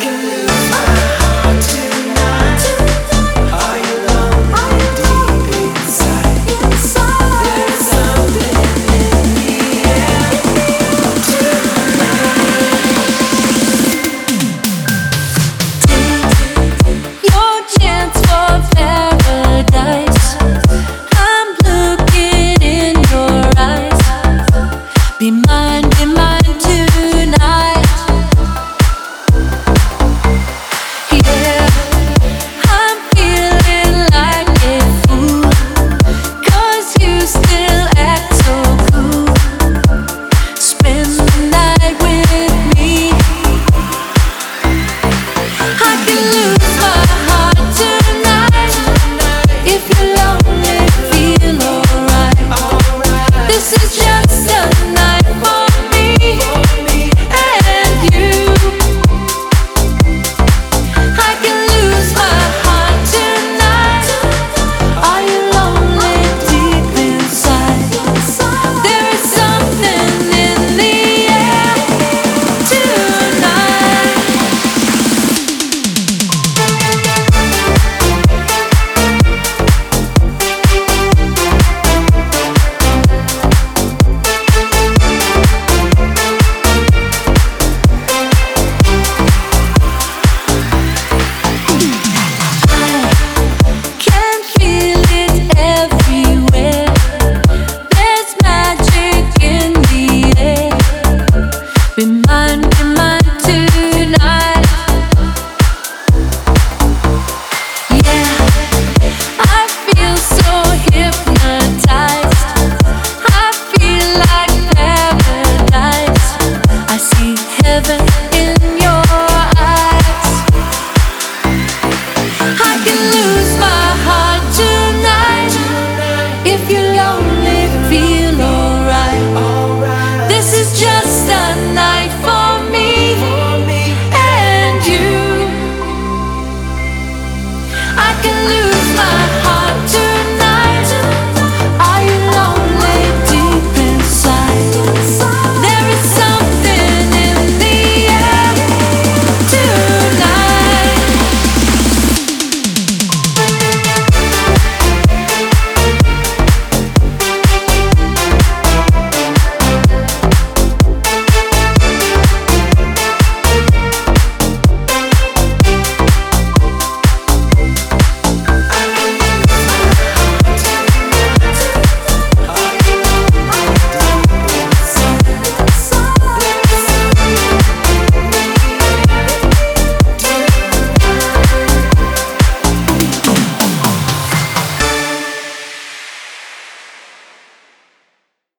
can live heaven in you.